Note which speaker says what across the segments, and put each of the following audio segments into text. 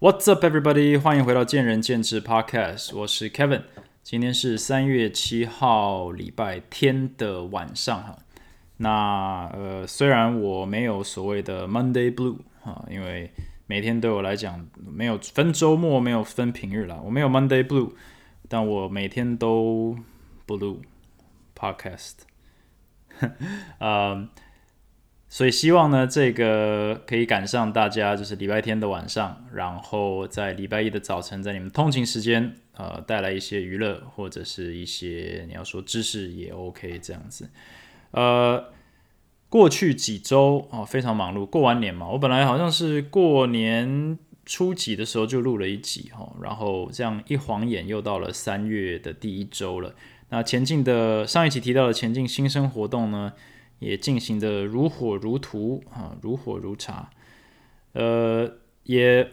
Speaker 1: What's up, everybody？欢迎回到见仁见智 Podcast，我是 Kevin。今天是三月七号礼拜天的晚上哈。那呃，虽然我没有所谓的 Monday Blue 啊，因为每天对我来讲没有分周末，没有分平日啦，我没有 Monday Blue，但我每天都 Blue Podcast。嗯。所以希望呢，这个可以赶上大家就是礼拜天的晚上，然后在礼拜一的早晨，在你们通勤时间，呃，带来一些娱乐或者是一些你要说知识也 OK 这样子。呃，过去几周啊非常忙碌，过完年嘛，我本来好像是过年初几的时候就录了一集哈，然后这样一晃眼又到了三月的第一周了。那前进的上一期提到的前进新生活动呢？也进行的如火如荼啊，如火如茶，呃，也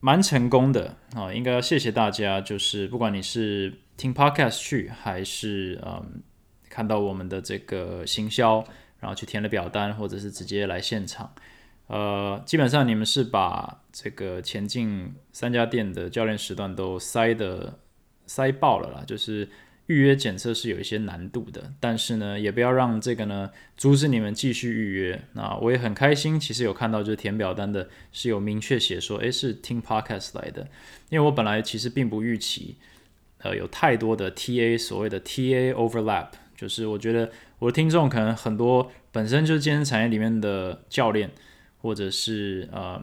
Speaker 1: 蛮成功的啊，应该要谢谢大家。就是不管你是听 podcast 去，还是嗯看到我们的这个行销，然后去填了表单，或者是直接来现场，呃，基本上你们是把这个前进三家店的教练时段都塞的塞爆了啦，就是。预约检测是有一些难度的，但是呢，也不要让这个呢阻止你们继续预约。那我也很开心，其实有看到就是填表单的是有明确写说，诶，是听 podcast 来的。因为我本来其实并不预期，呃，有太多的 TA 所谓的 TA overlap，就是我觉得我的听众可能很多本身就是健身产业里面的教练，或者是呃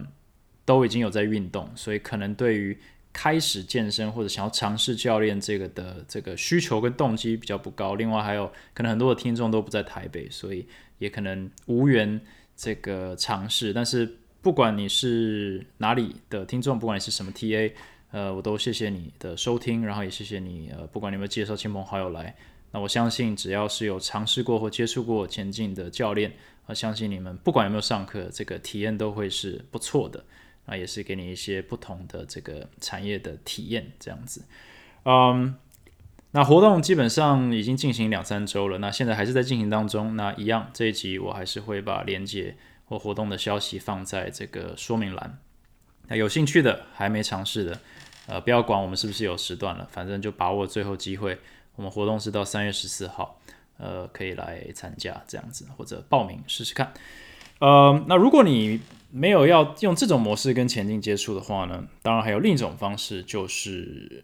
Speaker 1: 都已经有在运动，所以可能对于开始健身或者想要尝试教练这个的这个需求跟动机比较不高，另外还有可能很多的听众都不在台北，所以也可能无缘这个尝试。但是不管你是哪里的听众，不管你是什么 TA，呃，我都谢谢你的收听，然后也谢谢你呃，不管你有没有介绍亲朋好友来，那我相信只要是有尝试过或接触过前进的教练，我相信你们不管有没有上课，这个体验都会是不错的。啊，也是给你一些不同的这个产业的体验，这样子。嗯，那活动基本上已经进行两三周了，那现在还是在进行当中。那一样，这一集我还是会把链接或活动的消息放在这个说明栏。那有兴趣的还没尝试的，呃，不要管我们是不是有时段了，反正就把握最后机会。我们活动是到三月十四号，呃，可以来参加这样子，或者报名试试看。呃，那如果你没有要用这种模式跟前进接触的话呢，当然还有另一种方式，就是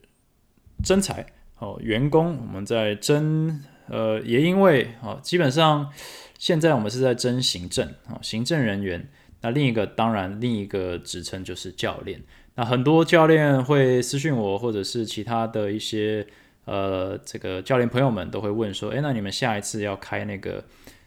Speaker 1: 征才哦，员工我们在征，呃，也因为哦，基本上现在我们是在征行政啊，行政人员。那另一个当然另一个职称就是教练。那很多教练会私讯我，或者是其他的一些呃这个教练朋友们都会问说，诶，那你们下一次要开那个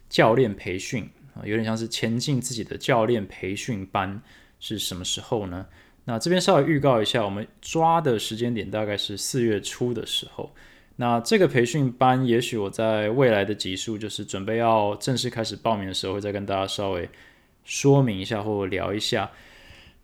Speaker 1: 教练培训？啊，有点像是前进自己的教练培训班是什么时候呢？那这边稍微预告一下，我们抓的时间点大概是四月初的时候。那这个培训班，也许我在未来的集数，就是准备要正式开始报名的时候，会再跟大家稍微说明一下或聊一下。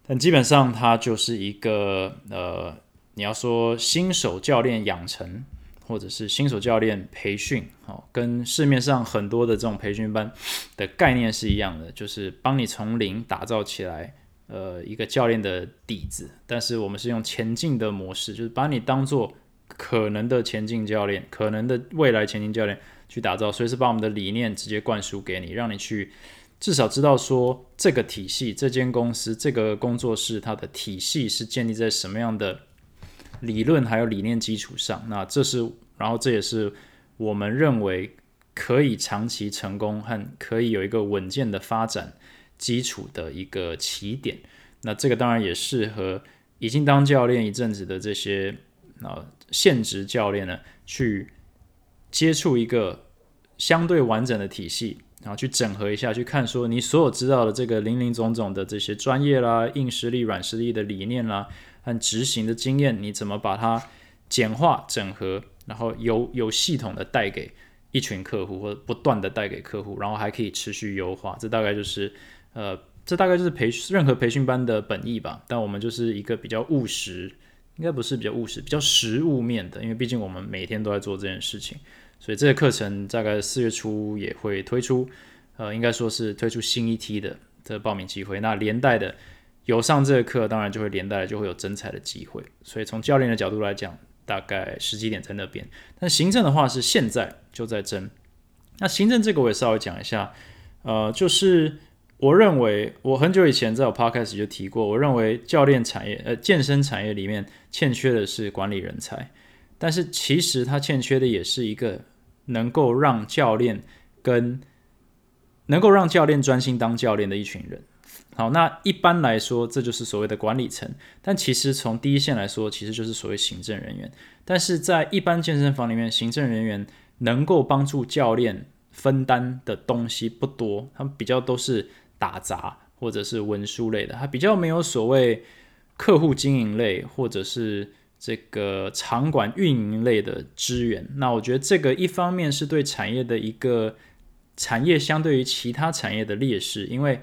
Speaker 1: 但基本上，它就是一个呃，你要说新手教练养成。或者是新手教练培训，哦，跟市面上很多的这种培训班的概念是一样的，就是帮你从零打造起来，呃，一个教练的底子。但是我们是用前进的模式，就是把你当做可能的前进教练，可能的未来前进教练去打造，所以是把我们的理念直接灌输给你，让你去至少知道说这个体系、这间公司、这个工作室它的体系是建立在什么样的。理论还有理念基础上，那这是，然后这也是我们认为可以长期成功和可以有一个稳健的发展基础的一个起点。那这个当然也适合已经当教练一阵子的这些啊现职教练呢，去接触一个相对完整的体系，然后去整合一下，去看说你所有知道的这个零零总总的这些专业啦、硬实力、软实力的理念啦。和执行的经验，你怎么把它简化、整合，然后有有系统的带给一群客户，或者不断的带给客户，然后还可以持续优化。这大概就是，呃，这大概就是培训任何培训班的本意吧。但我们就是一个比较务实，应该不是比较务实，比较实物面的，因为毕竟我们每天都在做这件事情，所以这个课程大概四月初也会推出，呃，应该说是推出新一梯的的报名机会。那连带的。有上这个课，当然就会连带就会有增财的机会。所以从教练的角度来讲，大概时机点在那边。但行政的话是现在就在争。那行政这个我也稍微讲一下，呃，就是我认为我很久以前在我 podcast 就提过，我认为教练产业呃健身产业里面欠缺的是管理人才，但是其实它欠缺的也是一个能够让教练跟能够让教练专心当教练的一群人。好，那一般来说，这就是所谓的管理层。但其实从第一线来说，其实就是所谓行政人员。但是在一般健身房里面，行政人员能够帮助教练分担的东西不多，他们比较都是打杂或者是文书类的，他比较没有所谓客户经营类或者是这个场馆运营类的资源。那我觉得这个一方面是对产业的一个产业相对于其他产业的劣势，因为。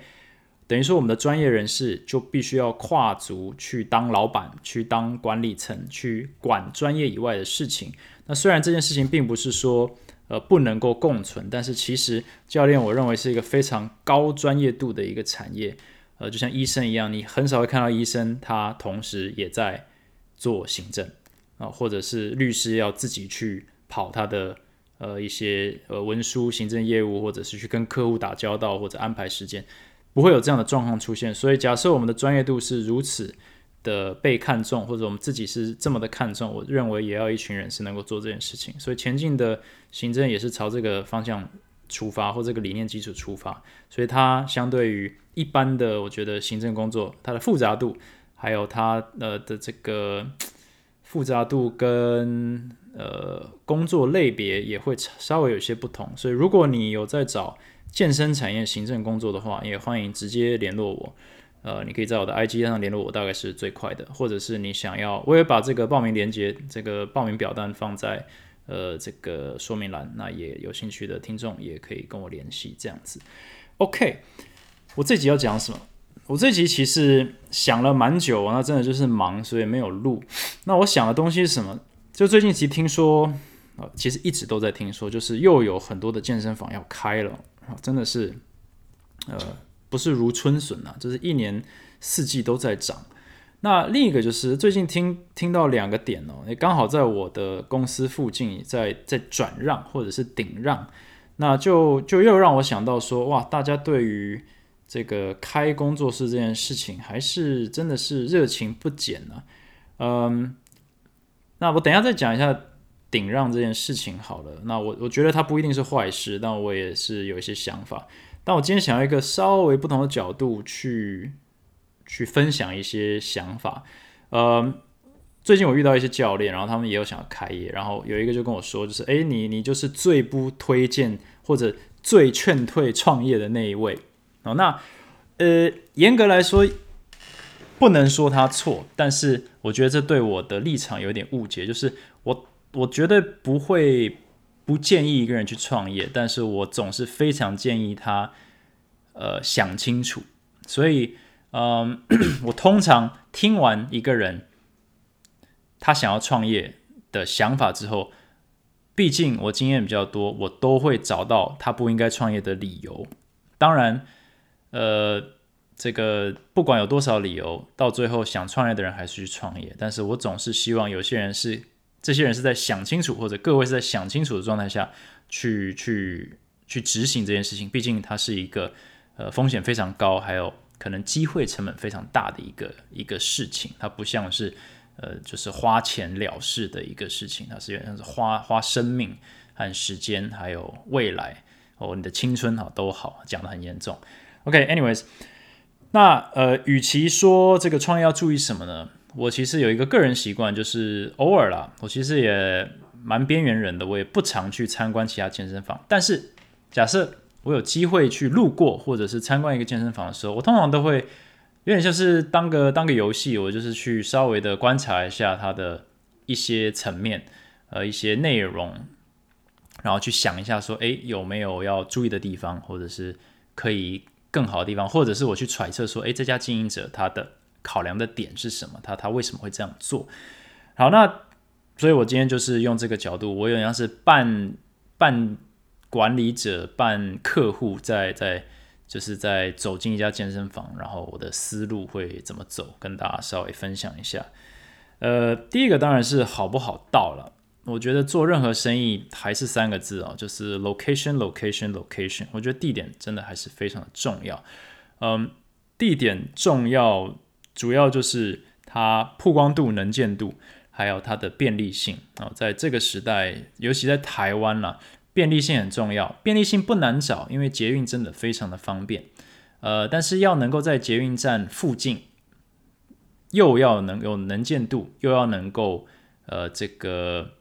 Speaker 1: 等于说，我们的专业人士就必须要跨足去当老板，去当管理层，去管专业以外的事情。那虽然这件事情并不是说呃不能够共存，但是其实教练我认为是一个非常高专业度的一个产业。呃，就像医生一样，你很少会看到医生他同时也在做行政啊，或者是律师要自己去跑他的呃一些呃文书行政业务，或者是去跟客户打交道，或者安排时间。不会有这样的状况出现，所以假设我们的专业度是如此的被看重，或者我们自己是这么的看重，我认为也要一群人是能够做这件事情。所以前进的行政也是朝这个方向出发，或这个理念基础出发。所以它相对于一般的，我觉得行政工作它的复杂度，还有它呃的这个复杂度跟呃工作类别也会稍微有些不同。所以如果你有在找，健身产业行政工作的话，也欢迎直接联络我。呃，你可以在我的 IG 上联络我，大概是最快的。或者是你想要，我也把这个报名链接、这个报名表单放在呃这个说明栏。那也有兴趣的听众也可以跟我联系，这样子。OK，我这集要讲什么？我这集其实想了蛮久，那真的就是忙，所以没有录。那我想的东西是什么？就最近其实听说，呃，其实一直都在听说，就是又有很多的健身房要开了。真的是，呃，不是如春笋呐，就是一年四季都在涨。那另一个就是最近听听到两个点哦，也刚好在我的公司附近在在转让或者是顶让，那就就又让我想到说，哇，大家对于这个开工作室这件事情还是真的是热情不减呢。嗯，那我等下再讲一下。顶让这件事情好了，那我我觉得它不一定是坏事，但我也是有一些想法。但我今天想要一个稍微不同的角度去去分享一些想法。呃，最近我遇到一些教练，然后他们也有想要开业，然后有一个就跟我说，就是哎，你你就是最不推荐或者最劝退创业的那一位哦。那呃，严格来说不能说他错，但是我觉得这对我的立场有点误解，就是我。我绝对不会不建议一个人去创业，但是我总是非常建议他，呃，想清楚。所以，嗯，我通常听完一个人他想要创业的想法之后，毕竟我经验比较多，我都会找到他不应该创业的理由。当然，呃，这个不管有多少理由，到最后想创业的人还是去创业。但是我总是希望有些人是。这些人是在想清楚，或者各位是在想清楚的状态下去去去执行这件事情。毕竟它是一个呃风险非常高，还有可能机会成本非常大的一个一个事情。它不像是呃就是花钱了事的一个事情，它是有点像是花花生命和时间，还有未来哦，你的青春哈都好，讲的很严重。OK，anyways，那呃，与其说这个创业要注意什么呢？我其实有一个个人习惯，就是偶尔啦，我其实也蛮边缘人的，我也不常去参观其他健身房。但是假设我有机会去路过或者是参观一个健身房的时候，我通常都会有点像是当个当个游戏，我就是去稍微的观察一下它的一些层面，呃，一些内容，然后去想一下说，诶，有没有要注意的地方，或者是可以更好的地方，或者是我去揣测说，诶，这家经营者他的。考量的点是什么？他他为什么会这样做？好，那所以，我今天就是用这个角度，我有点像是半半管理者、半客户，在在就是在走进一家健身房，然后我的思路会怎么走，跟大家稍微分享一下。呃，第一个当然是好不好到了。我觉得做任何生意还是三个字哦，就是 location，location，location。我觉得地点真的还是非常的重要。嗯，地点重要，主要就是它曝光度、能见度，还有它的便利性啊。在这个时代，尤其在台湾啦，便利性很重要。便利性不难找，因为捷运真的非常的方便。呃，但是要能够在捷运站附近，又要能有能见度，又要能够呃这个。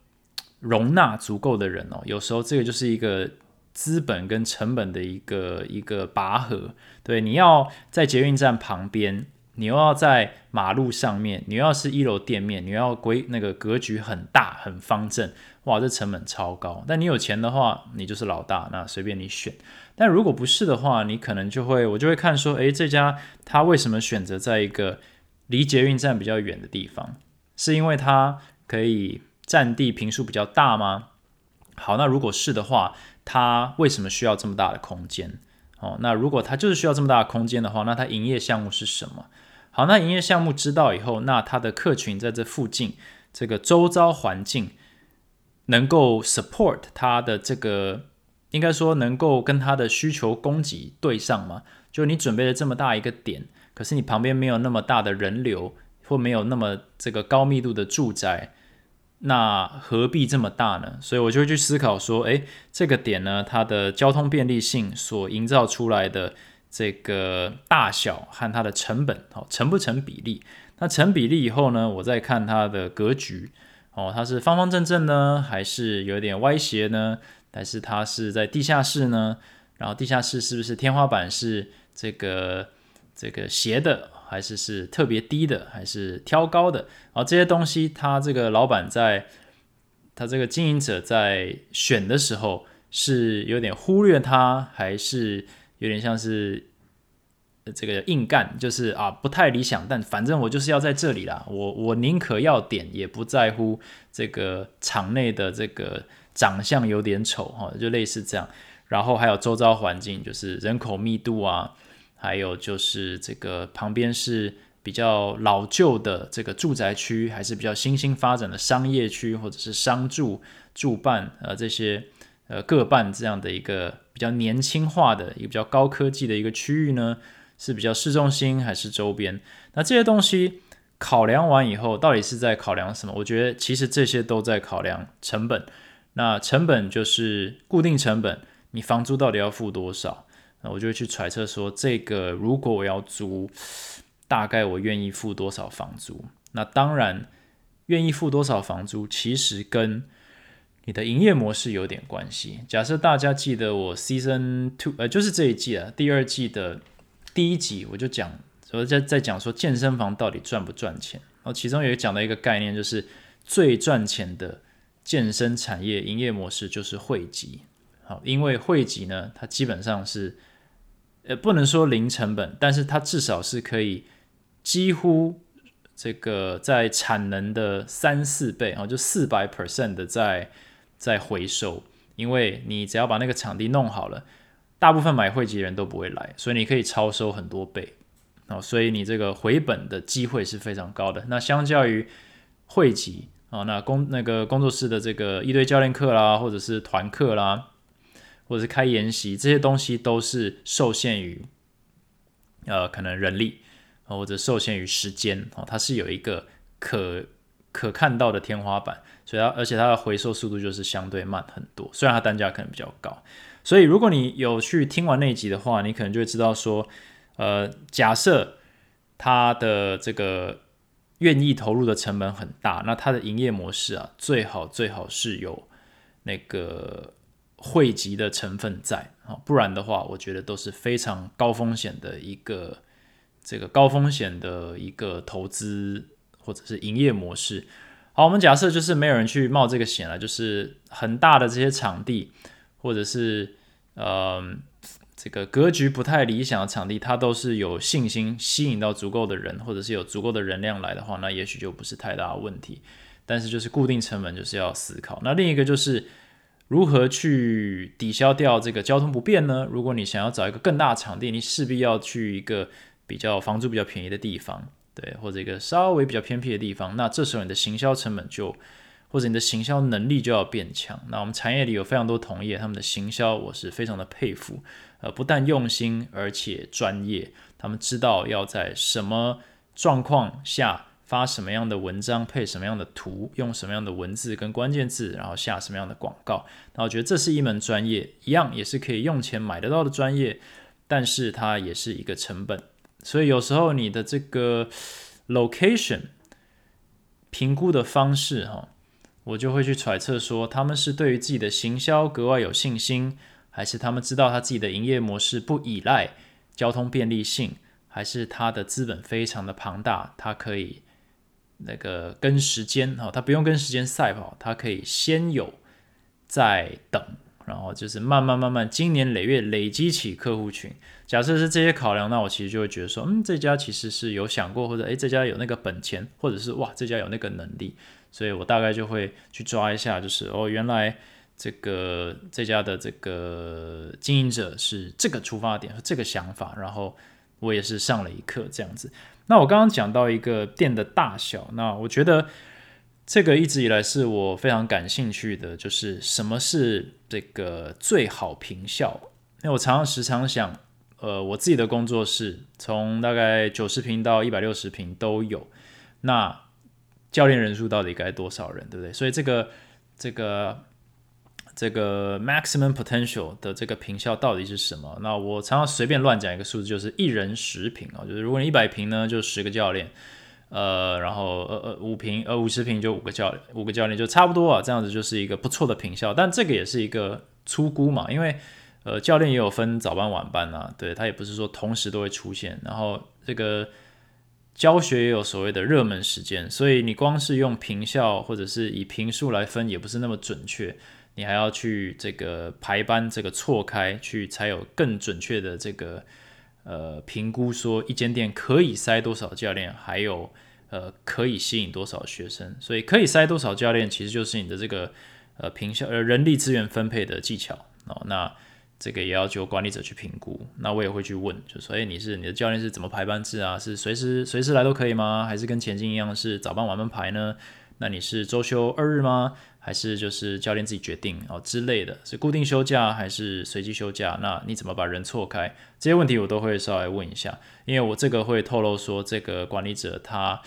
Speaker 1: 容纳足够的人哦，有时候这个就是一个资本跟成本的一个一个拔河。对，你要在捷运站旁边，你又要在马路上面，你要是一楼店面，你要规那个格局很大很方正，哇，这成本超高。但你有钱的话，你就是老大，那随便你选。但如果不是的话，你可能就会我就会看说，诶，这家他为什么选择在一个离捷运站比较远的地方？是因为它可以。占地坪数比较大吗？好，那如果是的话，它为什么需要这么大的空间？哦，那如果它就是需要这么大的空间的话，那它营业项目是什么？好，那营业项目知道以后，那它的客群在这附近这个周遭环境能够 support 它的这个，应该说能够跟它的需求供给对上吗？就你准备了这么大一个点，可是你旁边没有那么大的人流，或没有那么这个高密度的住宅。那何必这么大呢？所以我就会去思考说，诶，这个点呢，它的交通便利性所营造出来的这个大小和它的成本，哦，成不成比例？那成比例以后呢，我再看它的格局，哦，它是方方正正呢，还是有点歪斜呢？还是它是在地下室呢？然后地下室是不是天花板是这个这个斜的？还是是特别低的，还是挑高的？然后这些东西，他这个老板在，他这个经营者在选的时候，是有点忽略它，还是有点像是这个硬干，就是啊不太理想。但反正我就是要在这里啦，我我宁可要点，也不在乎这个场内的这个长相有点丑哈，就类似这样。然后还有周遭环境，就是人口密度啊。还有就是这个旁边是比较老旧的这个住宅区，还是比较新兴发展的商业区，或者是商住住办呃这些呃各办这样的一个比较年轻化的一个比较高科技的一个区域呢？是比较市中心还是周边？那这些东西考量完以后，到底是在考量什么？我觉得其实这些都在考量成本。那成本就是固定成本，你房租到底要付多少？那我就会去揣测说，这个如果我要租，大概我愿意付多少房租？那当然，愿意付多少房租，其实跟你的营业模式有点关系。假设大家记得我 season two，呃，就是这一季啊，第二季的第一集，我就讲，我在在讲说健身房到底赚不赚钱。然后其中有讲到一个概念，就是最赚钱的健身产业营业模式就是汇集。好，因为汇集呢，它基本上是呃，不能说零成本，但是它至少是可以几乎这个在产能的三四倍啊，就四百 percent 的在在回收，因为你只要把那个场地弄好了，大部分买汇集人都不会来，所以你可以超收很多倍哦，所以你这个回本的机会是非常高的。那相较于汇集啊，那工那个工作室的这个一堆教练课啦，或者是团课啦。或者是开研习这些东西都是受限于，呃，可能人力或者受限于时间哦，它是有一个可可看到的天花板，所以它而且它的回收速度就是相对慢很多，虽然它单价可能比较高，所以如果你有去听完那一集的话，你可能就会知道说，呃，假设它的这个愿意投入的成本很大，那它的营业模式啊，最好最好是有那个。汇集的成分在啊，不然的话，我觉得都是非常高风险的一个这个高风险的一个投资或者是营业模式。好，我们假设就是没有人去冒这个险了，就是很大的这些场地或者是呃这个格局不太理想的场地，它都是有信心吸引到足够的人，或者是有足够的人量来的话，那也许就不是太大问题。但是就是固定成本就是要思考。那另一个就是。如何去抵消掉这个交通不便呢？如果你想要找一个更大的场地，你势必要去一个比较房租比较便宜的地方，对，或者一个稍微比较偏僻的地方。那这时候你的行销成本就，或者你的行销能力就要变强。那我们产业里有非常多同业，他们的行销我是非常的佩服，呃，不但用心，而且专业。他们知道要在什么状况下。发什么样的文章，配什么样的图，用什么样的文字跟关键字，然后下什么样的广告。那我觉得这是一门专业，一样也是可以用钱买得到的专业，但是它也是一个成本。所以有时候你的这个 location 评估的方式，哈，我就会去揣测说，他们是对于自己的行销格外有信心，还是他们知道他自己的营业模式不依赖交通便利性，还是他的资本非常的庞大，他可以。那个跟时间哈，他不用跟时间赛跑，他可以先有再等，然后就是慢慢慢慢，今年累月累积起客户群。假设是这些考量，那我其实就会觉得说，嗯，这家其实是有想过，或者诶，这家有那个本钱，或者是哇，这家有那个能力，所以我大概就会去抓一下，就是哦，原来这个这家的这个经营者是这个出发点和这个想法，然后我也是上了一课这样子。那我刚刚讲到一个店的大小，那我觉得这个一直以来是我非常感兴趣的，就是什么是这个最好平效？因为我常常时常想，呃，我自己的工作室从大概九十平到一百六十平都有，那教练人数到底该多少人，对不对？所以这个这个。这个 maximum potential 的这个平效到底是什么？那我常常随便乱讲一个数字，就是一人十平啊，就是如果你一百平呢，就十个教练，呃，然后呃呃五平呃五十平就五个教练，五个教练就差不多啊，这样子就是一个不错的平效。但这个也是一个粗估嘛，因为呃教练也有分早班晚班啊，对他也不是说同时都会出现，然后这个教学也有所谓的热门时间，所以你光是用平效或者是以平数来分，也不是那么准确。你还要去这个排班，这个错开去，才有更准确的这个呃评估，说一间店可以塞多少教练，还有呃可以吸引多少学生。所以可以塞多少教练，其实就是你的这个呃平效呃人力资源分配的技巧哦。那这个也要求管理者去评估。那我也会去问，就说哎，你是你的教练是怎么排班制啊？是随时随时来都可以吗？还是跟前进一样是早班晚班排呢？那你是周休二日吗？还是就是教练自己决定哦之类的，是固定休假还是随机休假？那你怎么把人错开？这些问题我都会稍微问一下，因为我这个会透露说这个管理者他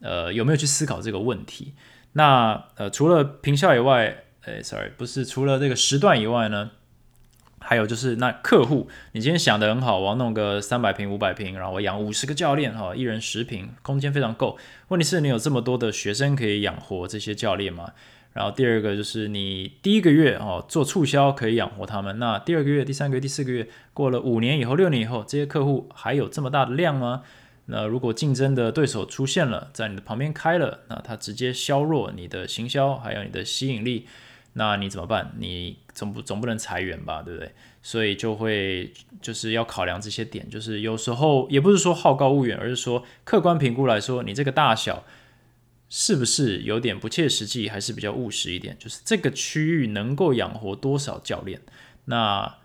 Speaker 1: 呃有没有去思考这个问题。那呃除了平效以外，诶 s o r r y 不是除了这个时段以外呢，还有就是那客户，你今天想的很好，我要弄个三百平五百平，然后我养五十个教练哈，一人十平，空间非常够。问题是，你有这么多的学生可以养活这些教练吗？然后第二个就是你第一个月哦做促销可以养活他们，那第二个月、第三个月、第四个月过了五年以后、六年以后，这些客户还有这么大的量吗？那如果竞争的对手出现了，在你的旁边开了，那他直接削弱你的行销还有你的吸引力，那你怎么办？你总不总不能裁员吧，对不对？所以就会就是要考量这些点，就是有时候也不是说好高骛远，而是说客观评估来说，你这个大小。是不是有点不切实际，还是比较务实一点？就是这个区域能够养活多少教练？那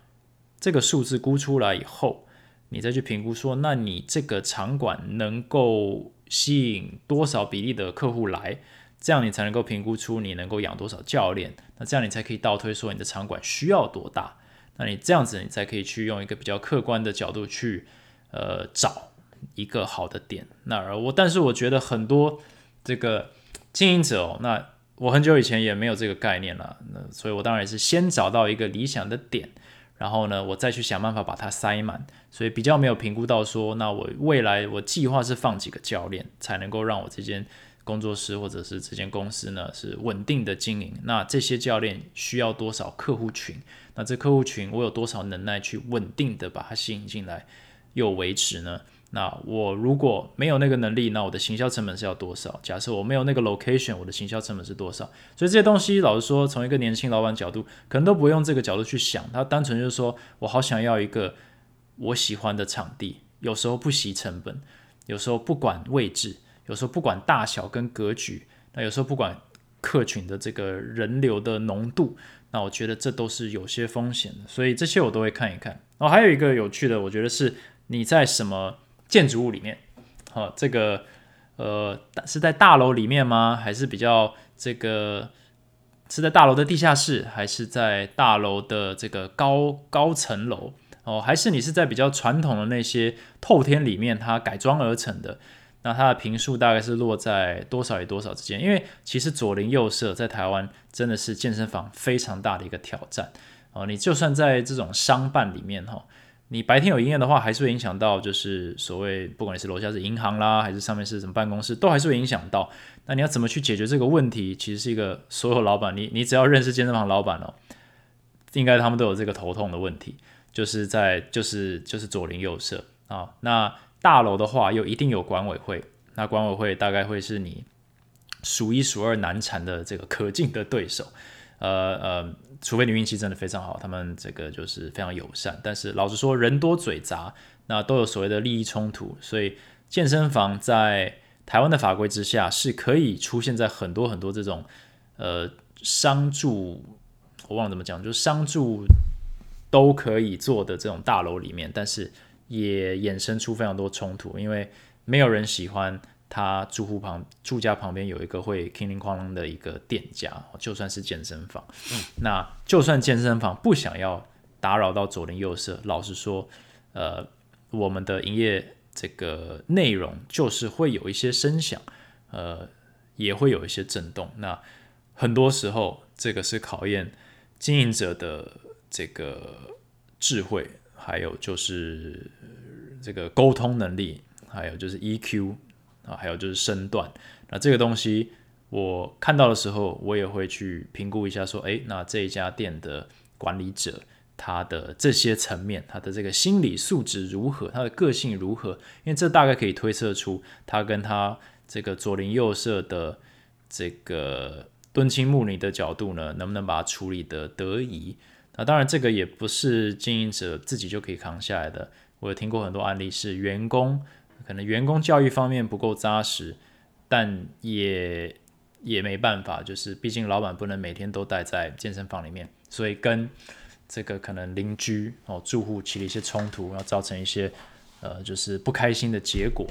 Speaker 1: 这个数字估出来以后，你再去评估说，那你这个场馆能够吸引多少比例的客户来？这样你才能够评估出你能够养多少教练。那这样你才可以倒推说你的场馆需要多大？那你这样子你才可以去用一个比较客观的角度去呃找一个好的点。那而我，但是我觉得很多。这个经营者哦，那我很久以前也没有这个概念了，那所以我当然是先找到一个理想的点，然后呢，我再去想办法把它塞满，所以比较没有评估到说，那我未来我计划是放几个教练才能够让我这间工作室或者是这间公司呢是稳定的经营，那这些教练需要多少客户群？那这客户群我有多少能耐去稳定的把它吸引进来又维持呢？那我如果没有那个能力，那我的行销成本是要多少？假设我没有那个 location，我的行销成本是多少？所以这些东西，老实说，从一个年轻老板角度，可能都不用这个角度去想，他单纯就是说我好想要一个我喜欢的场地，有时候不惜成本，有时候不管位置，有时候不管大小跟格局，那有时候不管客群的这个人流的浓度，那我觉得这都是有些风险的，所以这些我都会看一看。然后还有一个有趣的，我觉得是你在什么建筑物里面，好，这个呃是在大楼里面吗？还是比较这个是在大楼的地下室，还是在大楼的这个高高层楼？哦，还是你是在比较传统的那些透天里面，它改装而成的？那它的平数大概是落在多少与多少之间？因为其实左邻右舍在台湾真的是健身房非常大的一个挑战哦。你就算在这种商办里面哈，你白天有营业的话，还是会影响到，就是所谓不管你是楼下是银行啦，还是上面是什么办公室，都还是会影响到。那你要怎么去解决这个问题？其实是一个所有老板，你你只要认识健身房老板哦，应该他们都有这个头痛的问题。就是在就是就是左邻右舍啊，那大楼的话又一定有管委会，那管委会大概会是你数一数二难缠的这个可敬的对手，呃呃，除非你运气真的非常好，他们这个就是非常友善，但是老实说人多嘴杂，那都有所谓的利益冲突，所以健身房在台湾的法规之下是可以出现在很多很多这种呃商住，我忘了怎么讲，就是商住。都可以做的这种大楼里面，但是也衍生出非常多冲突，因为没有人喜欢他住户旁住家旁边有一个会叮铃哐啷的一个店家，就算是健身房，那就算健身房不想要打扰到左邻右舍，老实说，呃，我们的营业这个内容就是会有一些声响，呃，也会有一些震动，那很多时候这个是考验经营者的。这个智慧，还有就是这个沟通能力，还有就是 EQ 啊，还有就是身段。那这个东西我看到的时候，我也会去评估一下，说，哎，那这一家店的管理者，他的这些层面，他的这个心理素质如何，他的个性如何？因为这大概可以推测出他跟他这个左邻右舍的这个敦亲睦邻的角度呢，能不能把它处理得得宜？那当然，这个也不是经营者自己就可以扛下来的。我有听过很多案例，是员工可能员工教育方面不够扎实，但也也没办法，就是毕竟老板不能每天都待在健身房里面，所以跟这个可能邻居哦住户起了一些冲突，要造成一些呃就是不开心的结果，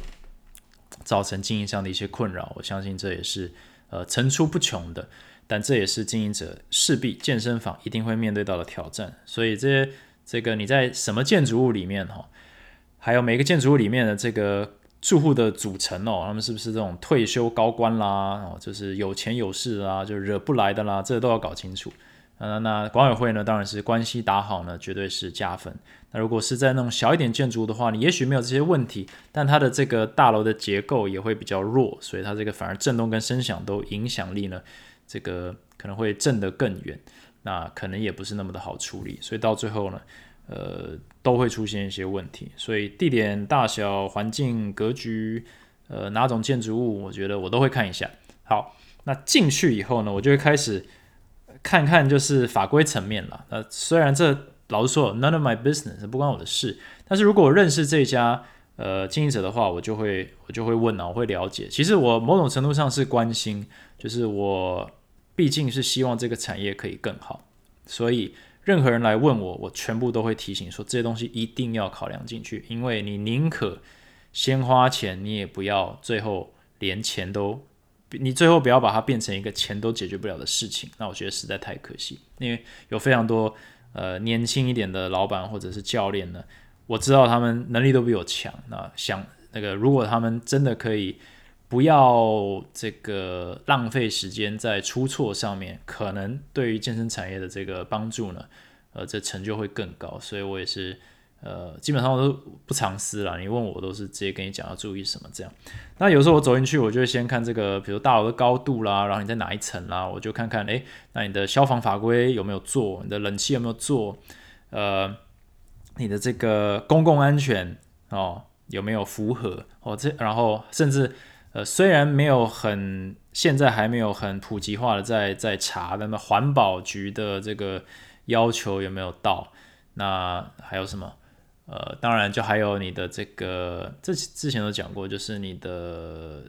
Speaker 1: 造成经营上的一些困扰。我相信这也是呃层出不穷的。但这也是经营者势必健身房一定会面对到的挑战，所以这些这个你在什么建筑物里面哈，还有每个建筑物里面的这个住户的组成哦，他们是不是这种退休高官啦，哦，就是有钱有势啊，就惹不来的啦，这都要搞清楚。嗯，那管委会呢，当然是关系打好呢，绝对是加分。那如果是在那种小一点建筑的话，你也许没有这些问题，但它的这个大楼的结构也会比较弱，所以它这个反而震动跟声响都影响力呢。这个可能会震得更远，那可能也不是那么的好处理，所以到最后呢，呃，都会出现一些问题。所以地点、大小、环境、格局，呃，哪种建筑物，我觉得我都会看一下。好，那进去以后呢，我就会开始看看就是法规层面了。那虽然这老实说，none of my business，不关我的事，但是如果我认识这家呃经营者的话，我就会我就会问啊，我会了解。其实我某种程度上是关心，就是我。毕竟是希望这个产业可以更好，所以任何人来问我，我全部都会提醒说这些东西一定要考量进去，因为你宁可先花钱，你也不要最后连钱都，你最后不要把它变成一个钱都解决不了的事情。那我觉得实在太可惜，因为有非常多呃年轻一点的老板或者是教练呢，我知道他们能力都比我强，那想那个如果他们真的可以。不要这个浪费时间在出错上面，可能对于健身产业的这个帮助呢，呃，这成就会更高。所以我也是，呃，基本上都不藏私了。你问我，都是直接跟你讲要注意什么这样。那有时候我走进去，我就会先看这个，比如大楼的高度啦，然后你在哪一层啦，我就看看，诶，那你的消防法规有没有做？你的冷气有没有做？呃，你的这个公共安全哦有没有符合？哦，这然后甚至。呃，虽然没有很，现在还没有很普及化的在在查，那么环保局的这个要求有没有到？那还有什么？呃，当然就还有你的这个，这之前都讲过，就是你的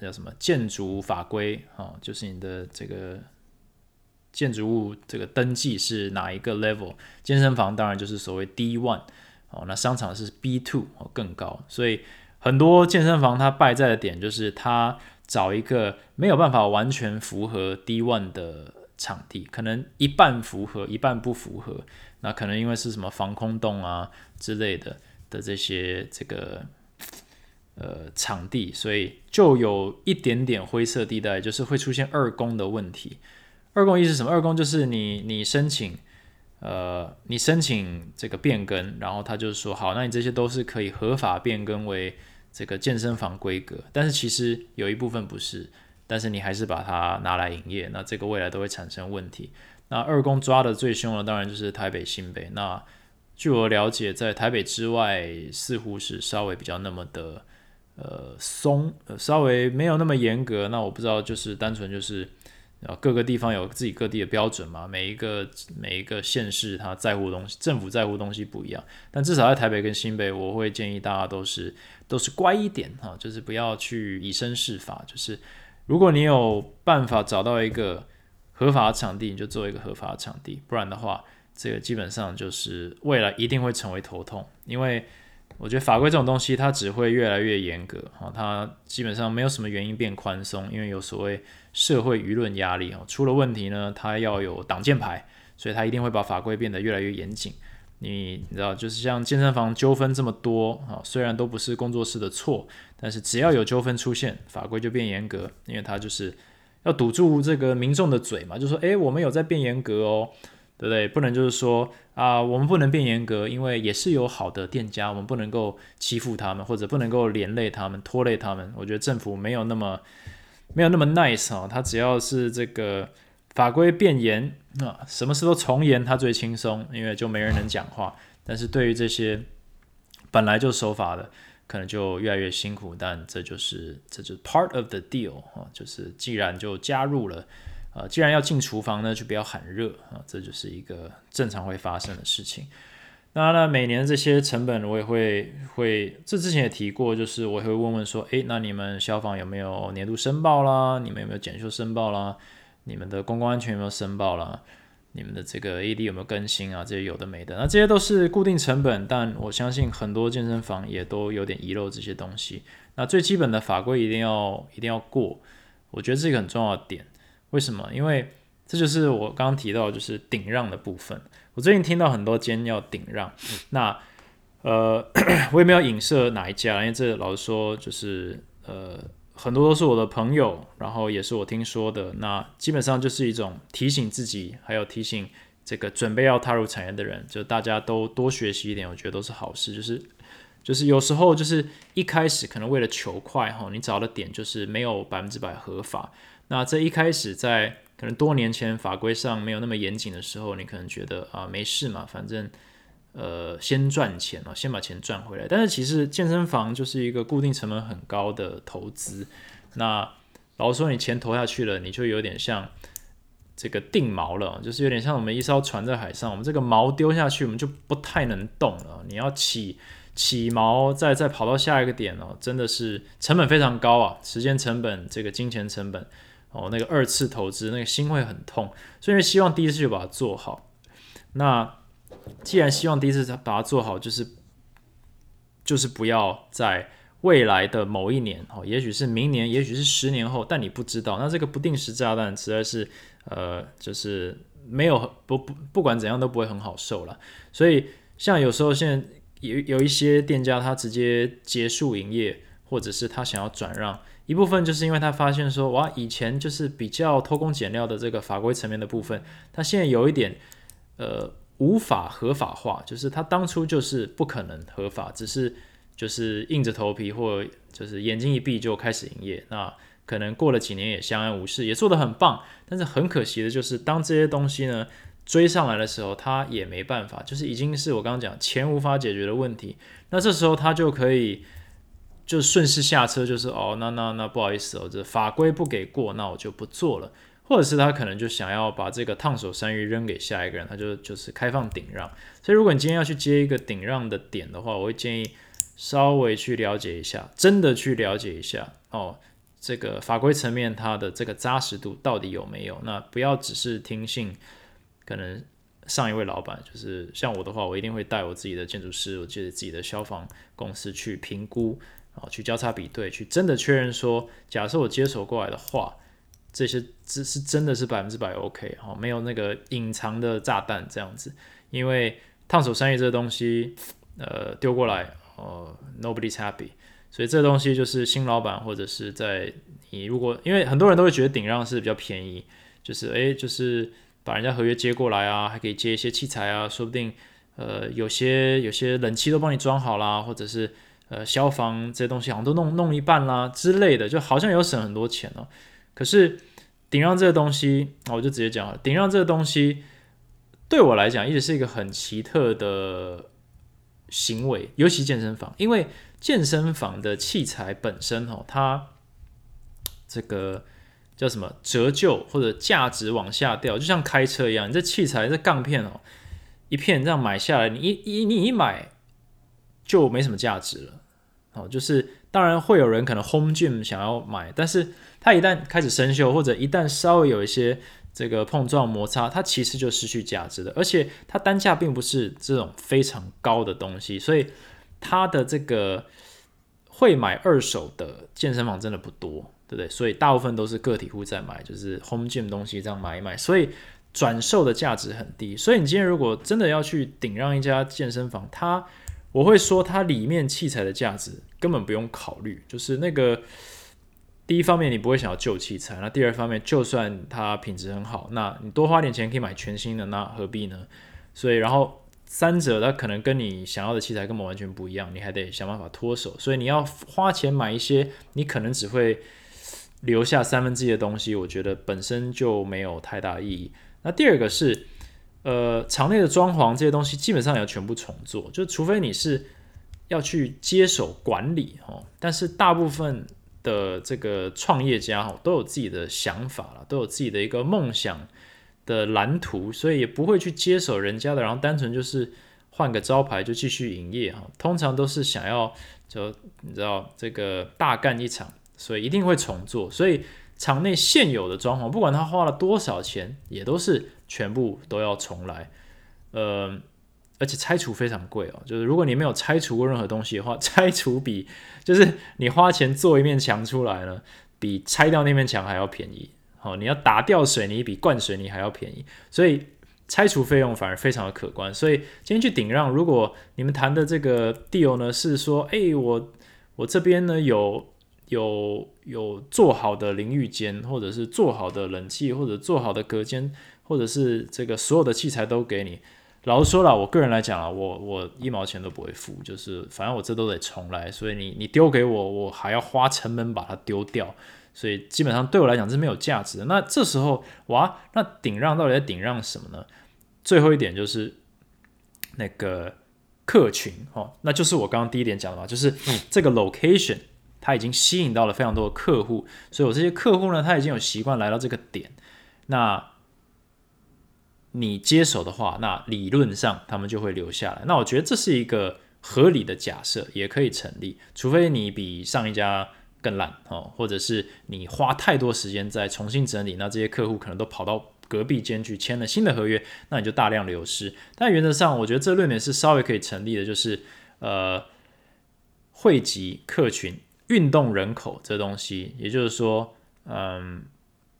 Speaker 1: 叫什么建筑法规啊，就是你的这个建筑物这个登记是哪一个 level，健身房当然就是所谓 D one 哦，那商场是 B two 哦更高，所以很多健身房它败在的点就是它找一个没有办法完全符合 D one 的场地，可能一半符合，一半不符合，那可能因为是什么防空洞啊之类的的这些这个。呃，场地，所以就有一点点灰色地带，就是会出现二公的问题。二公意是什么？二公就是你你申请，呃，你申请这个变更，然后他就说，好，那你这些都是可以合法变更为这个健身房规格，但是其实有一部分不是，但是你还是把它拿来营业，那这个未来都会产生问题。那二公抓的最凶的，当然就是台北新北。那据我了解，在台北之外，似乎是稍微比较那么的。呃，松，稍微没有那么严格。那我不知道，就是单纯就是，啊，各个地方有自己各地的标准嘛。每一个每一个县市，它在乎的东西，政府在乎的东西不一样。但至少在台北跟新北，我会建议大家都是都是乖一点哈，就是不要去以身试法。就是如果你有办法找到一个合法的场地，你就做一个合法的场地。不然的话，这个基本上就是未来一定会成为头痛，因为。我觉得法规这种东西，它只会越来越严格啊，它基本上没有什么原因变宽松，因为有所谓社会舆论压力啊，出了问题呢，它要有挡箭牌，所以它一定会把法规变得越来越严谨。你你知道，就是像健身房纠纷这么多啊，虽然都不是工作室的错，但是只要有纠纷出现，法规就变严格，因为它就是要堵住这个民众的嘴嘛，就说诶，我们有在变严格哦。对不对？不能就是说啊，我们不能变严格，因为也是有好的店家，我们不能够欺负他们，或者不能够连累他们、拖累他们。我觉得政府没有那么没有那么 nice 啊，他只要是这个法规变严啊，什么事都从严，他最轻松，因为就没人能讲话。但是对于这些本来就守法的，可能就越来越辛苦。但这就是这就是 part of the deal 啊，就是既然就加入了。呃，既然要进厨房呢，就不要喊热啊，这就是一个正常会发生的事情。那那每年这些成本我也会会，这之前也提过，就是我也会问问说，诶，那你们消防有没有年度申报啦？你们有没有检修申报啦？你们的公共安全有没有申报啦？你们的这个 AD 有没有更新啊？这些有的没的，那这些都是固定成本，但我相信很多健身房也都有点遗漏这些东西。那最基本的法规一定要一定要过，我觉得是一个很重要的点。为什么？因为这就是我刚刚提到，就是顶让的部分。我最近听到很多间要顶让，那呃，我也没有影射哪一家，因为这老实说，就是呃，很多都是我的朋友，然后也是我听说的。那基本上就是一种提醒自己，还有提醒这个准备要踏入产业的人，就大家都多学习一点，我觉得都是好事。就是就是有时候就是一开始可能为了求快哈，你找的点就是没有百分之百合法。那这一开始在可能多年前法规上没有那么严谨的时候，你可能觉得啊没事嘛，反正呃先赚钱哦，先把钱赚回来。但是其实健身房就是一个固定成本很高的投资。那老实说，你钱投下去了，你就有点像这个定锚了，就是有点像我们一艘船在海上，我们这个锚丢下去，我们就不太能动了。你要起起锚，再再跑到下一个点哦，真的是成本非常高啊，时间成本，这个金钱成本。哦，那个二次投资，那个心会很痛，所以希望第一次就把它做好。那既然希望第一次把它做好，就是就是不要在未来的某一年，哦，也许是明年，也许是十年后，但你不知道。那这个不定时炸弹实在是，呃，就是没有不不不管怎样都不会很好受了。所以像有时候现在有有一些店家，他直接结束营业，或者是他想要转让。一部分就是因为他发现说，哇，以前就是比较偷工减料的这个法规层面的部分，他现在有一点呃无法合法化，就是他当初就是不可能合法，只是就是硬着头皮或就是眼睛一闭就开始营业，那可能过了几年也相安无事，也做得很棒，但是很可惜的就是当这些东西呢追上来的时候，他也没办法，就是已经是我刚刚讲钱无法解决的问题，那这时候他就可以。就顺势下车，就是哦，那那那不好意思哦，这法规不给过，那我就不做了。或者是他可能就想要把这个烫手山芋扔给下一个人，他就就是开放顶让。所以如果你今天要去接一个顶让的点的话，我会建议稍微去了解一下，真的去了解一下哦。这个法规层面它的这个扎实度到底有没有？那不要只是听信可能上一位老板，就是像我的话，我一定会带我自己的建筑师，我借着自己的消防公司去评估，哦去交叉比对，去真的确认说，假设我接手过来的话，这些这是真的是百分之百 OK 哈，没有那个隐藏的炸弹这样子，因为烫手山芋这个东西，呃，丢过来，呃，nobody's happy。所以这东西就是新老板或者是在你如果因为很多人都会觉得顶让是比较便宜，就是诶，就是把人家合约接过来啊，还可以接一些器材啊，说不定呃有些有些冷气都帮你装好啦，或者是呃消防这些东西好像都弄弄一半啦之类的，就好像有省很多钱哦。可是顶让这个东西，我就直接讲了，顶让这个东西对我来讲一直是一个很奇特的行为，尤其健身房，因为。健身房的器材本身哦，它这个叫什么折旧或者价值往下掉，就像开车一样，你这器材这杠片哦，一片这样买下来，你一一你一买就没什么价值了哦。就是当然会有人可能 home gym 想要买，但是它一旦开始生锈或者一旦稍微有一些这个碰撞摩擦，它其实就失去价值的。而且它单价并不是这种非常高的东西，所以。它的这个会买二手的健身房真的不多，对不对？所以大部分都是个体户在买，就是 home gym 东西这样买一买，所以转售的价值很低。所以你今天如果真的要去顶让一家健身房，它我会说它里面器材的价值根本不用考虑，就是那个第一方面你不会想要旧器材，那第二方面就算它品质很好，那你多花点钱可以买全新的，那何必呢？所以然后。三者它可能跟你想要的器材根本完全不一样，你还得想办法脱手，所以你要花钱买一些你可能只会留下三分之一的东西，我觉得本身就没有太大意义。那第二个是，呃，场内的装潢这些东西基本上要全部重做，就除非你是要去接手管理哦，但是大部分的这个创业家哈都有自己的想法了，都有自己的一个梦想。的蓝图，所以也不会去接手人家的，然后单纯就是换个招牌就继续营业哈。通常都是想要就你知道这个大干一场，所以一定会重做。所以场内现有的装潢，不管他花了多少钱，也都是全部都要重来。呃，而且拆除非常贵哦，就是如果你没有拆除过任何东西的话，拆除比就是你花钱做一面墙出来呢，比拆掉那面墙还要便宜。好，你要打掉水泥比灌水泥还要便宜，所以拆除费用反而非常的可观。所以今天去顶让，如果你们谈的这个 deal 呢是说，哎，我我这边呢有有有做好的淋浴间，或者是做好的冷气，或者做好的隔间，或者是这个所有的器材都给你。老实说了，我个人来讲啊，我我一毛钱都不会付，就是反正我这都得重来，所以你你丢给我，我还要花成本把它丢掉。所以基本上对我来讲是没有价值的。那这时候哇，那顶让到底在顶让什么呢？最后一点就是那个客群哦，那就是我刚刚第一点讲的嘛，就是这个 location 它已经吸引到了非常多的客户，所以我这些客户呢，他已经有习惯来到这个点。那你接手的话，那理论上他们就会留下来。那我觉得这是一个合理的假设，也可以成立，除非你比上一家。更烂哦，或者是你花太多时间在重新整理，那这些客户可能都跑到隔壁间去签了新的合约，那你就大量流失。但原则上，我觉得这论点是稍微可以成立的，就是呃，汇集客群、运动人口这东西，也就是说，嗯，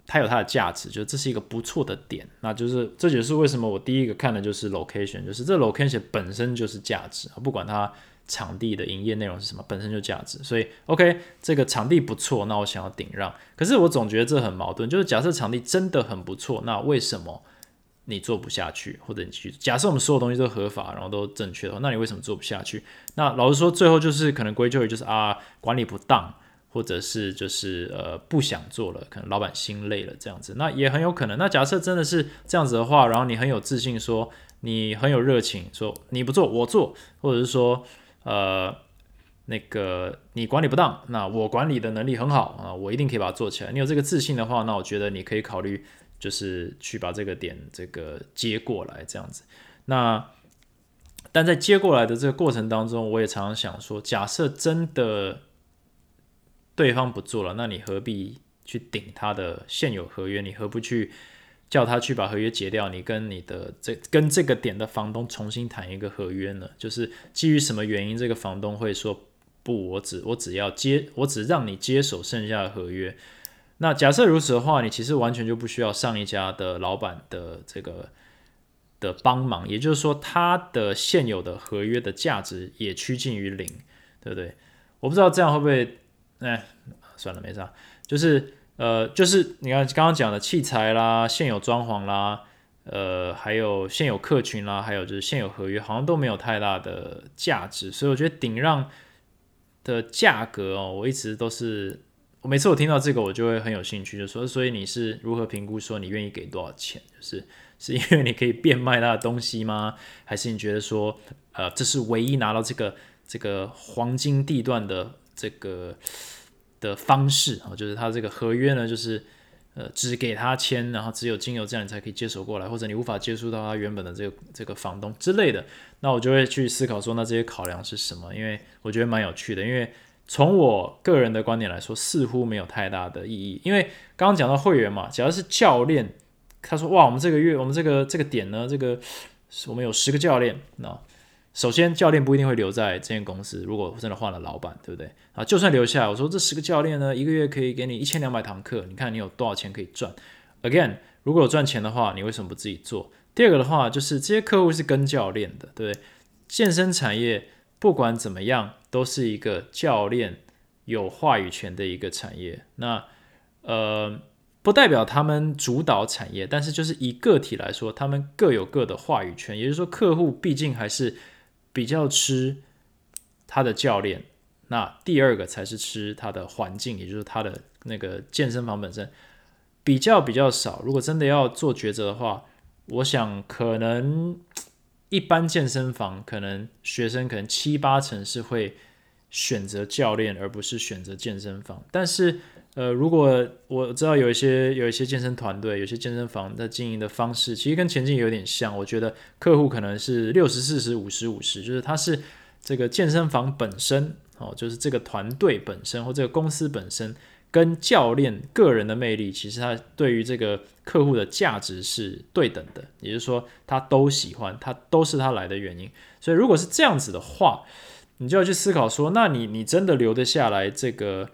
Speaker 1: 它有它的价值，就这是一个不错的点。那就是这就是为什么我第一个看的就是 location，就是这 location 本身就是价值，不管它。场地的营业内容是什么，本身就价值，所以 OK，这个场地不错，那我想要顶让。可是我总觉得这很矛盾，就是假设场地真的很不错，那为什么你做不下去？或者你去假设我们所有东西都合法，然后都正确的话，那你为什么做不下去？那老实说，最后就是可能归咎于就是啊管理不当，或者是就是呃不想做了，可能老板心累了这样子，那也很有可能。那假设真的是这样子的话，然后你很有自信说你很有热情，说你不做我做，或者是说。呃，那个你管理不当，那我管理的能力很好啊，我一定可以把它做起来。你有这个自信的话，那我觉得你可以考虑，就是去把这个点这个接过来这样子。那但在接过来的这个过程当中，我也常常想说，假设真的对方不做了，那你何必去顶他的现有合约？你何不去叫他去把合约结掉？你跟你的这跟这个点的房东重新谈一个合约呢？就是基于什么原因，这个房东会说不？我只我只要接，我只让你接手剩下的合约。那假设如此的话，你其实完全就不需要上一家的老板的这个的帮忙，也就是说，他的现有的合约的价值也趋近于零，对不对？我不知道这样会不会，哎，算了，没啥，就是呃，就是你看刚刚讲的器材啦、现有装潢啦、呃，还有现有客群啦，还有就是现有合约，好像都没有太大的价值，所以我觉得顶让的价格哦，我一直都是。我每次我听到这个，我就会很有兴趣，就说，所以你是如何评估说你愿意给多少钱？就是是因为你可以变卖他的东西吗？还是你觉得说，呃，这是唯一拿到这个这个黄金地段的这个的方式啊？就是他这个合约呢，就是呃，只给他签，然后只有经由这样你才可以接手过来，或者你无法接触到他原本的这个这个房东之类的，那我就会去思考说，那这些考量是什么？因为我觉得蛮有趣的，因为。从我个人的观点来说，似乎没有太大的意义，因为刚刚讲到会员嘛，假如是教练，他说哇，我们这个月我们这个这个点呢，这个我们有十个教练，那首先教练不一定会留在这间公司，如果真的换了老板，对不对？啊，就算留下来，我说这十个教练呢，一个月可以给你一千两百堂课，你看你有多少钱可以赚？Again，如果有赚钱的话，你为什么不自己做？第二个的话，就是这些客户是跟教练的，对不对？健身产业。不管怎么样，都是一个教练有话语权的一个产业。那呃，不代表他们主导产业，但是就是以个体来说，他们各有各的话语权。也就是说，客户毕竟还是比较吃他的教练。那第二个才是吃他的环境，也就是他的那个健身房本身比较比较少。如果真的要做抉择的话，我想可能。一般健身房可能学生可能七八成是会选择教练，而不是选择健身房。但是，呃，如果我知道有一些有一些健身团队，有些健身房的经营的方式，其实跟前进有点像。我觉得客户可能是六十四十五十五十，就是他是这个健身房本身哦，就是这个团队本身或这个公司本身。跟教练个人的魅力，其实他对于这个客户的价值是对等的，也就是说，他都喜欢，他都是他来的原因。所以，如果是这样子的话，你就要去思考说，那你你真的留得下来这个，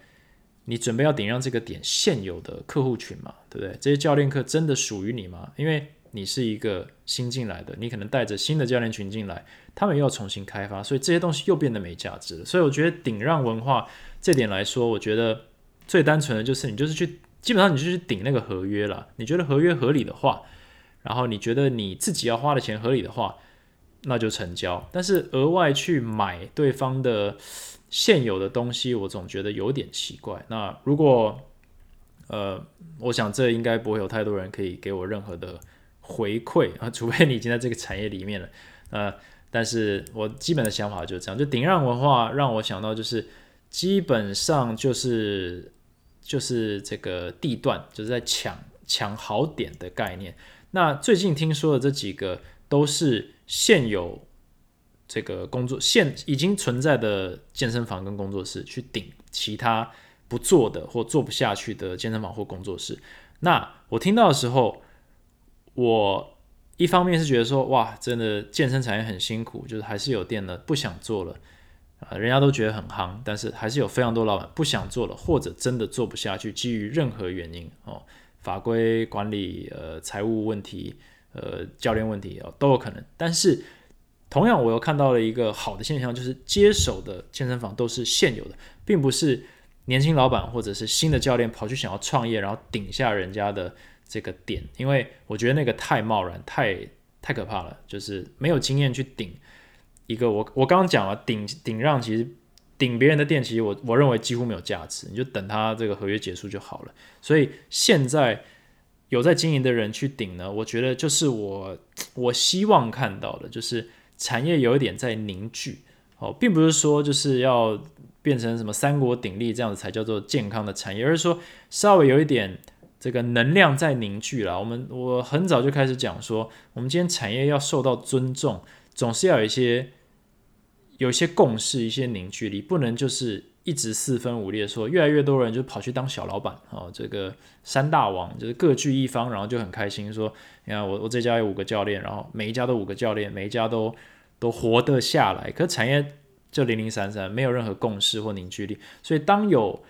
Speaker 1: 你准备要顶让这个点现有的客户群嘛？对不对？这些教练课真的属于你吗？因为你是一个新进来的，你可能带着新的教练群进来，他们又要重新开发，所以这些东西又变得没价值了。所以，我觉得顶让文化这点来说，我觉得。最单纯的就是你就是去，基本上你就去顶那个合约了。你觉得合约合理的话，然后你觉得你自己要花的钱合理的话，那就成交。但是额外去买对方的现有的东西，我总觉得有点奇怪。那如果呃，我想这应该不会有太多人可以给我任何的回馈啊，除非你已经在这个产业里面了。呃，但是我基本的想法就是这样，就顶让文化让我想到就是基本上就是。就是这个地段，就是在抢抢好点的概念。那最近听说的这几个都是现有这个工作现已经存在的健身房跟工作室去顶其他不做的或做不下去的健身房或工作室。那我听到的时候，我一方面是觉得说，哇，真的健身产业很辛苦，就是还是有店的不想做了。啊，人家都觉得很夯，但是还是有非常多老板不想做了，或者真的做不下去，基于任何原因哦，法规管理、呃，财务问题、呃，教练问题哦，都有可能。但是同样，我又看到了一个好的现象，就是接手的健身房都是现有的，并不是年轻老板或者是新的教练跑去想要创业，然后顶下人家的这个点，因为我觉得那个太贸然，太太可怕了，就是没有经验去顶。一个我我刚刚讲了顶顶让，其实顶别人的店，其实我我认为几乎没有价值，你就等他这个合约结束就好了。所以现在有在经营的人去顶呢，我觉得就是我我希望看到的，就是产业有一点在凝聚哦，并不是说就是要变成什么三国鼎立这样子才叫做健康的产业，而是说稍微有一点这个能量在凝聚了。我们我很早就开始讲说，我们今天产业要受到尊重，总是要有一些。有一些共识，一些凝聚力，不能就是一直四分五裂，说越来越多人就跑去当小老板哦，这个三大王就是各据一方，然后就很开心说，你看我我这家有五个教练，然后每一家都五个教练，每一家都都活得下来，可产业就零零散散，没有任何共识或凝聚力，所以当有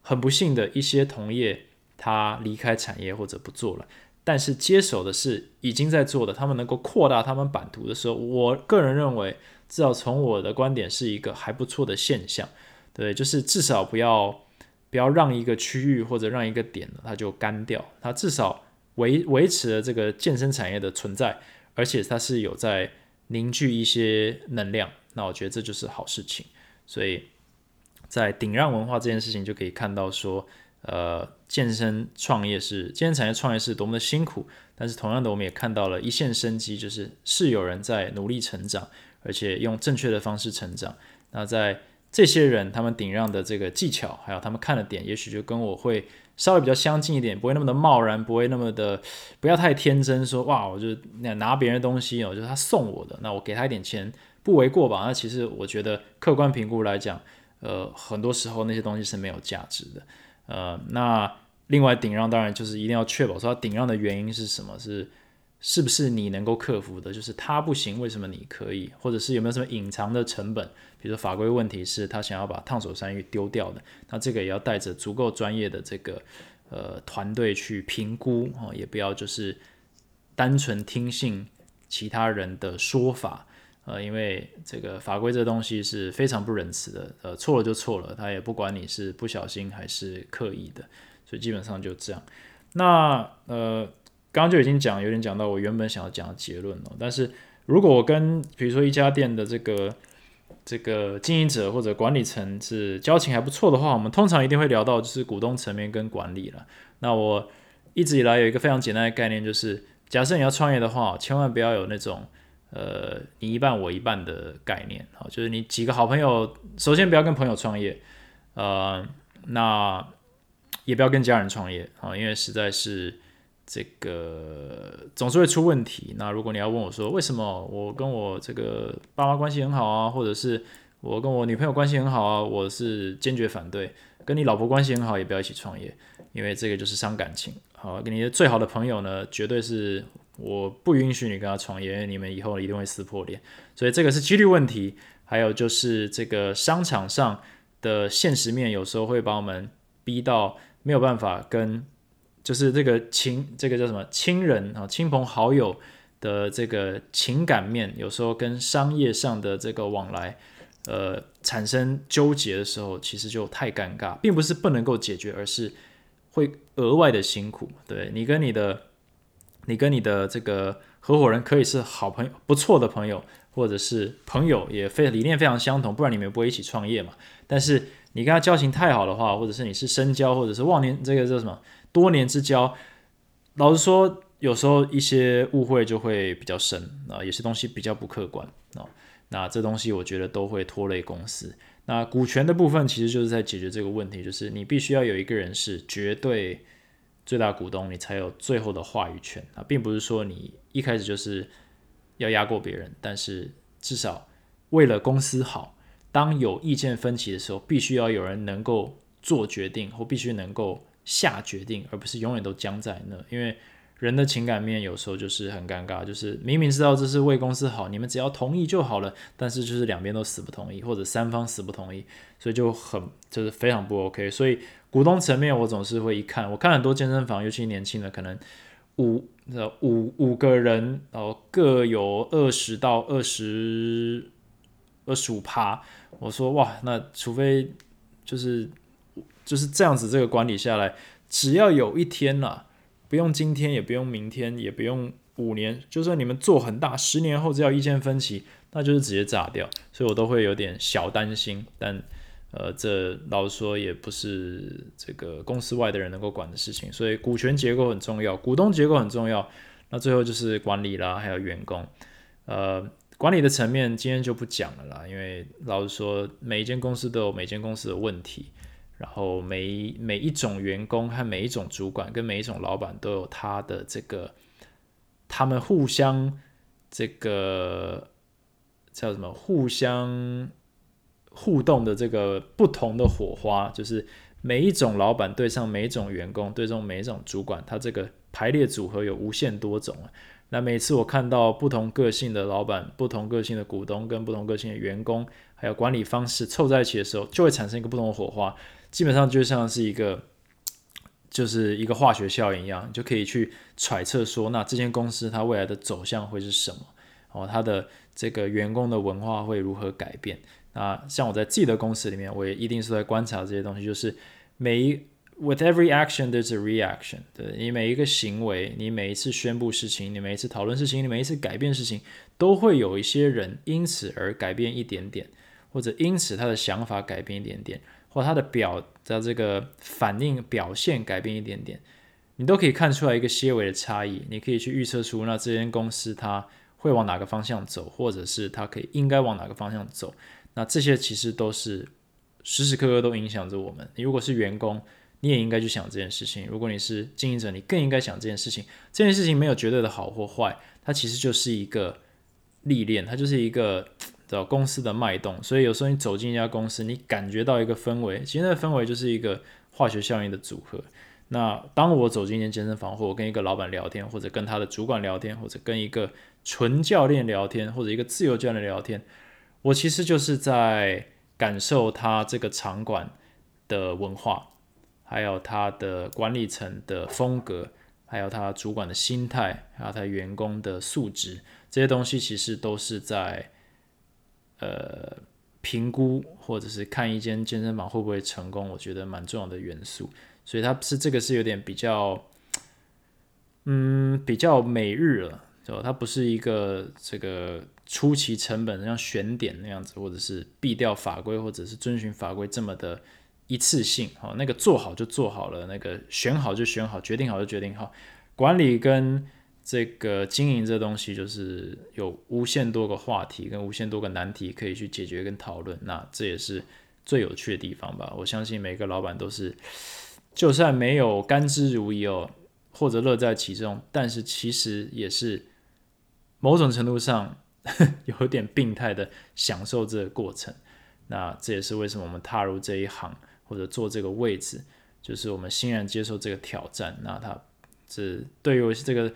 Speaker 1: 很不幸的一些同业他离开产业或者不做了。但是接手的是已经在做的，他们能够扩大他们版图的时候，我个人认为，至少从我的观点是一个还不错的现象，对，就是至少不要不要让一个区域或者让一个点它就干掉，它至少维维持了这个健身产业的存在，而且它是有在凝聚一些能量，那我觉得这就是好事情，所以在顶让文化这件事情就可以看到说。呃，健身创业是健身产业创业是多么的辛苦，但是同样的，我们也看到了一线生机，就是是有人在努力成长，而且用正确的方式成长。那在这些人他们顶让的这个技巧，还有他们看的点，也许就跟我会稍微比较相近一点，不会那么的贸然，不会那么的不要太天真，说哇，我就那拿别人东西哦，就是他送我的，那我给他一点钱不为过吧？那其实我觉得客观评估来讲，呃，很多时候那些东西是没有价值的。呃，那另外顶让当然就是一定要确保说他顶让的原因是什么，是是不是你能够克服的？就是他不行，为什么你可以？或者是有没有什么隐藏的成本？比如说法规问题是他想要把烫手山芋丢掉的，那这个也要带着足够专业的这个呃团队去评估哦，也不要就是单纯听信其他人的说法。呃，因为这个法规这东西是非常不仁慈的，呃，错了就错了，他也不管你是不小心还是刻意的，所以基本上就这样。那呃，刚刚就已经讲，有点讲到我原本想要讲的结论了。但是如果我跟比如说一家店的这个这个经营者或者管理层是交情还不错的话，我们通常一定会聊到就是股东层面跟管理了。那我一直以来有一个非常简单的概念，就是假设你要创业的话，千万不要有那种。呃，你一半我一半的概念，好，就是你几个好朋友，首先不要跟朋友创业，呃，那也不要跟家人创业啊，因为实在是这个总是会出问题。那如果你要问我说，为什么我跟我这个爸妈关系很好啊，或者是我跟我女朋友关系很好啊，我是坚决反对。跟你老婆关系很好，也不要一起创业，因为这个就是伤感情。好，跟你的最好的朋友呢，绝对是。我不允许你跟他创业，因为你们以后一定会撕破脸，所以这个是几率问题。还有就是这个商场上的现实面，有时候会把我们逼到没有办法跟，就是这个亲，这个叫什么亲人啊，亲朋好友的这个情感面，有时候跟商业上的这个往来，呃，产生纠结的时候，其实就太尴尬，并不是不能够解决，而是会额外的辛苦。对你跟你的。你跟你的这个合伙人可以是好朋友、不错的朋友，或者是朋友也非理念非常相同，不然你们不会一起创业嘛。但是你跟他交情太好的话，或者是你是深交，或者是忘年这个叫什么多年之交，老实说，有时候一些误会就会比较深啊，有些东西比较不客观啊。那这东西我觉得都会拖累公司。那股权的部分其实就是在解决这个问题，就是你必须要有一个人是绝对。最大股东，你才有最后的话语权啊，并不是说你一开始就是要压过别人，但是至少为了公司好，当有意见分歧的时候，必须要有人能够做决定，或必须能够下决定，而不是永远都僵在那，因为。人的情感面有时候就是很尴尬，就是明明知道这是为公司好，你们只要同意就好了，但是就是两边都死不同意，或者三方死不同意，所以就很就是非常不 OK。所以股东层面，我总是会一看，我看很多健身房，尤其年轻的，可能五五五个人，然后各有二十到二十二十五趴，我说哇，那除非就是就是这样子，这个管理下来，只要有一天呐。不用今天，也不用明天，也不用五年，就算你们做很大，十年后只要意见分歧，那就是直接炸掉。所以我都会有点小担心。但呃，这老实说也不是这个公司外的人能够管的事情。所以股权结构很重要，股东结构很重要。那最后就是管理啦，还有员工。呃，管理的层面今天就不讲了啦，因为老实说，每一间公司都有每间公司的问题。然后每每一种员工和每一种主管跟每一种老板都有他的这个，他们互相这个叫什么？互相互动的这个不同的火花，就是每一种老板对上每一种员工，对上每一种主管，他这个排列组合有无限多种啊。那每次我看到不同个性的老板、不同个性的股东跟不同个性的员工，还有管理方式凑在一起的时候，就会产生一个不同的火花。基本上就像是一个，就是一个化学效应一样，就可以去揣测说，那这间公司它未来的走向会是什么？哦，它的这个员工的文化会如何改变？那像我在自己的公司里面，我也一定是在观察这些东西，就是每一。With every action, there's a reaction。对你每一个行为，你每一次宣布事情，你每一次讨论事情，你每一次改变事情，都会有一些人因此而改变一点点，或者因此他的想法改变一点点，或他的表的这个反应表现改变一点点，你都可以看出来一个些微的差异。你可以去预测出那这间公司它会往哪个方向走，或者是它可以应该往哪个方向走。那这些其实都是时时刻刻都影响着我们。你如果是员工，你也应该去想这件事情。如果你是经营者，你更应该想这件事情。这件事情没有绝对的好或坏，它其实就是一个历练，它就是一个找公司的脉动。所以有时候你走进一家公司，你感觉到一个氛围，其实那氛围就是一个化学效应的组合。那当我走进一间健身房，或我跟一个老板聊天，或者跟他的主管聊天，或者跟一个纯教练聊天，或者一个自由教练聊天，我其实就是在感受他这个场馆的文化。还有他的管理层的风格，还有他主管的心态，还有他员工的素质，这些东西其实都是在呃评估或者是看一间健身房会不会成功，我觉得蛮重要的元素。所以它是这个是有点比较，嗯，比较每日了，对吧？它不是一个这个初期成本像选点那样子，或者是避掉法规，或者是遵循法规这么的。一次性，好，那个做好就做好了，那个选好就选好，决定好就决定好。管理跟这个经营这东西，就是有无限多个话题跟无限多个难题可以去解决跟讨论。那这也是最有趣的地方吧？我相信每个老板都是，就算没有甘之如饴哦，或者乐在其中，但是其实也是某种程度上 有点病态的享受这个过程。那这也是为什么我们踏入这一行。或者坐这个位置，就是我们欣然接受这个挑战。那他这对于这个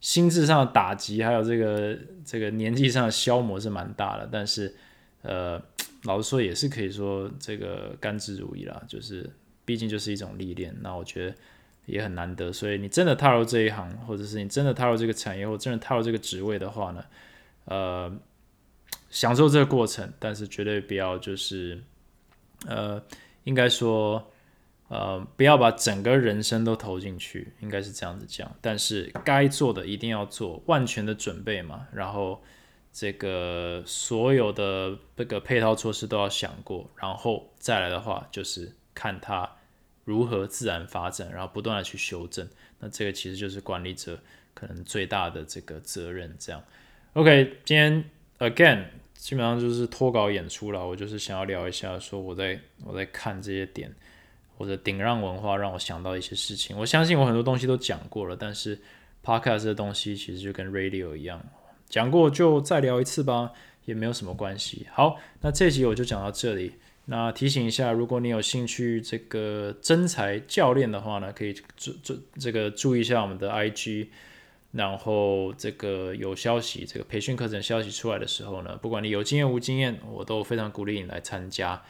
Speaker 1: 心智上的打击，还有这个这个年纪上的消磨是蛮大的。但是，呃，老实说也是可以说这个甘之如饴啦。就是毕竟就是一种历练。那我觉得也很难得。所以你真的踏入这一行，或者是你真的踏入这个产业，或真的踏入这个职位的话呢，呃，享受这个过程，但是绝对不要就是呃。应该说，呃，不要把整个人生都投进去，应该是这样子讲。但是该做的一定要做，万全的准备嘛。然后这个所有的这个配套措施都要想过，然后再来的话，就是看它如何自然发展，然后不断的去修正。那这个其实就是管理者可能最大的这个责任。这样，OK，今天 again。基本上就是脱稿演出了，我就是想要聊一下，说我在我在看这些点，或者顶让文化让我想到一些事情。我相信我很多东西都讲过了，但是 podcast 的东西其实就跟 radio 一样，讲过就再聊一次吧，也没有什么关系。好，那这集我就讲到这里。那提醒一下，如果你有兴趣这个真才教练的话呢，可以注注这个注意一下我们的 IG。然后这个有消息，这个培训课程消息出来的时候呢，不管你有经验无经验，我都非常鼓励你来参加。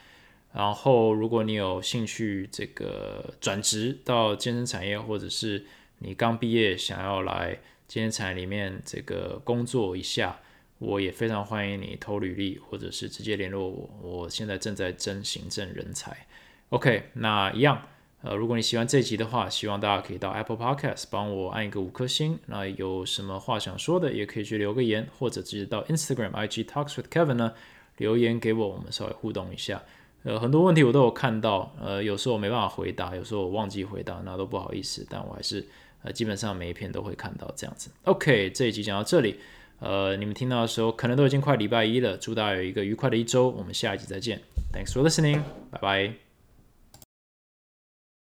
Speaker 1: 然后如果你有兴趣这个转职到健身产业，或者是你刚毕业想要来健身产业里面这个工作一下，我也非常欢迎你投履历，或者是直接联络我。我现在正在征行政人才。OK，那一样。呃，如果你喜欢这集的话，希望大家可以到 Apple Podcast 帮我按一个五颗星。那有什么话想说的，也可以去留个言，或者直接到 Instagram IG Talks with Kevin 呢留言给我，我们稍微互动一下。呃，很多问题我都有看到，呃，有时候我没办法回答，有时候我忘记回答，那都不好意思。但我还是呃，基本上每一篇都会看到这样子。OK，这一集讲到这里，呃，你们听到的时候可能都已经快礼拜一了。祝大家有一个愉快的一周，我们下一集再见。Thanks for listening，拜拜。